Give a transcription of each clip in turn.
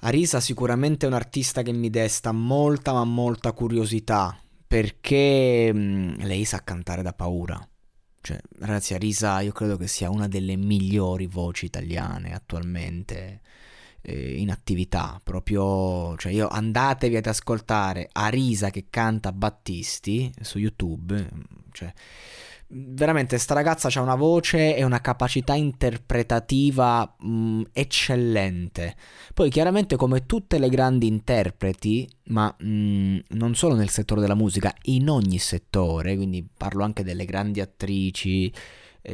Arisa sicuramente è un artista che mi desta molta ma molta curiosità perché mm, lei sa cantare da paura. Cioè, ragazzi, Arisa io credo che sia una delle migliori voci italiane attualmente eh, in attività. Proprio, cioè io andatevi ad ascoltare Arisa che canta Battisti su YouTube, cioè veramente sta ragazza ha una voce e una capacità interpretativa mh, mm, eccellente. Poi chiaramente come tutte le grandi interpreti, ma mh, mm, non solo nel settore della musica, in ogni settore, quindi parlo anche delle grandi attrici,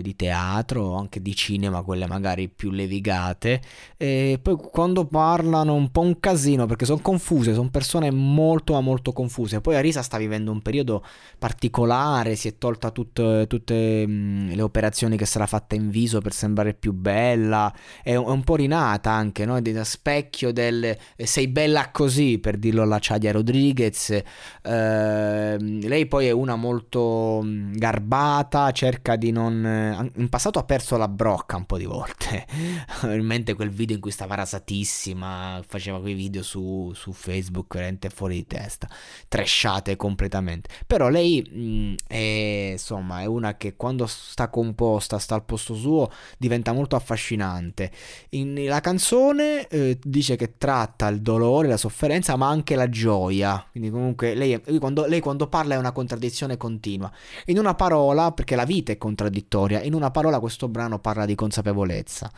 di teatro, anche di cinema, quelle magari più levigate. E poi quando parlano un po' un casino perché sono confuse, sono persone molto ma molto confuse. Poi Arisa sta vivendo un periodo particolare, si è tolta tutte, tutte mh, le operazioni che sarà fatta in viso per sembrare più bella, è, è un po' rinata anche, no? da specchio del eh, sei bella così, per dirlo alla Chadia Rodriguez. Eh, lei poi è una molto garbata, cerca di non eh, in passato ha perso la brocca un po' di volte. Ho in mente quel video in cui stava rasatissima, faceva quei video su, su Facebook veramente fuori di testa, trashate completamente. Però lei mh, mm, è, insomma, è una che quando sta composta, sta al posto suo, diventa molto affascinante. In, la canzone eh, dice che tratta il dolore, la sofferenza, ma anche la gioia. Quindi comunque lei, quando, lei quando parla è una contraddizione continua. In una parola, perché la vita è contraddittoria storia. In una parola questo brano parla di consapevolezza.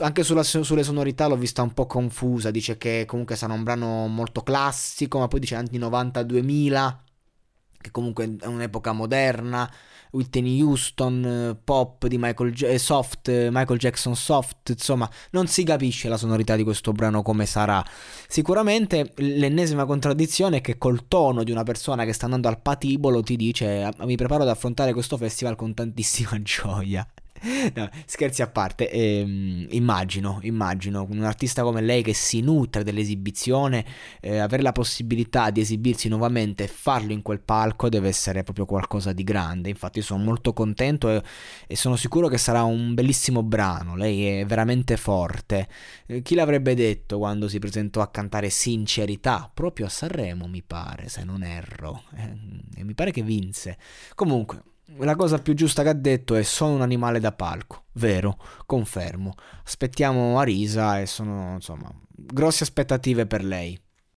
Anche sulla, sulle sonorità l'ho vista un po' confusa, dice che comunque sarà un brano molto classico, ma poi dice anni 90-2000, che comunque è un'epoca moderna. Whitney Houston, eh, pop di Michael, J- eh, soft, eh, Michael Jackson soft, insomma, non si capisce la sonorità di questo brano come sarà. Sicuramente l'ennesima contraddizione è che col tono di una persona che sta andando al patibolo ti dice mi preparo ad affrontare questo festival con tantissima gioia. No, scherzi a parte, ehm, immagino, immagino, un artista come lei che si nutre dell'esibizione, eh, avere la possibilità di esibirsi nuovamente e farlo in quel palco deve essere proprio qualcosa di grande. Infatti sono molto contento e, e sono sicuro che sarà un bellissimo brano, lei è veramente forte. Eh, chi l'avrebbe detto quando si presentò a cantare Sincerità? Proprio a Sanremo mi pare, se non erro. Eh, mi pare che vinse. Comunque, la cosa più giusta che ha detto è sono un animale da palco. Vero, confermo. Aspettiamo Arisa e sono, insomma, grosse aspettative per lei.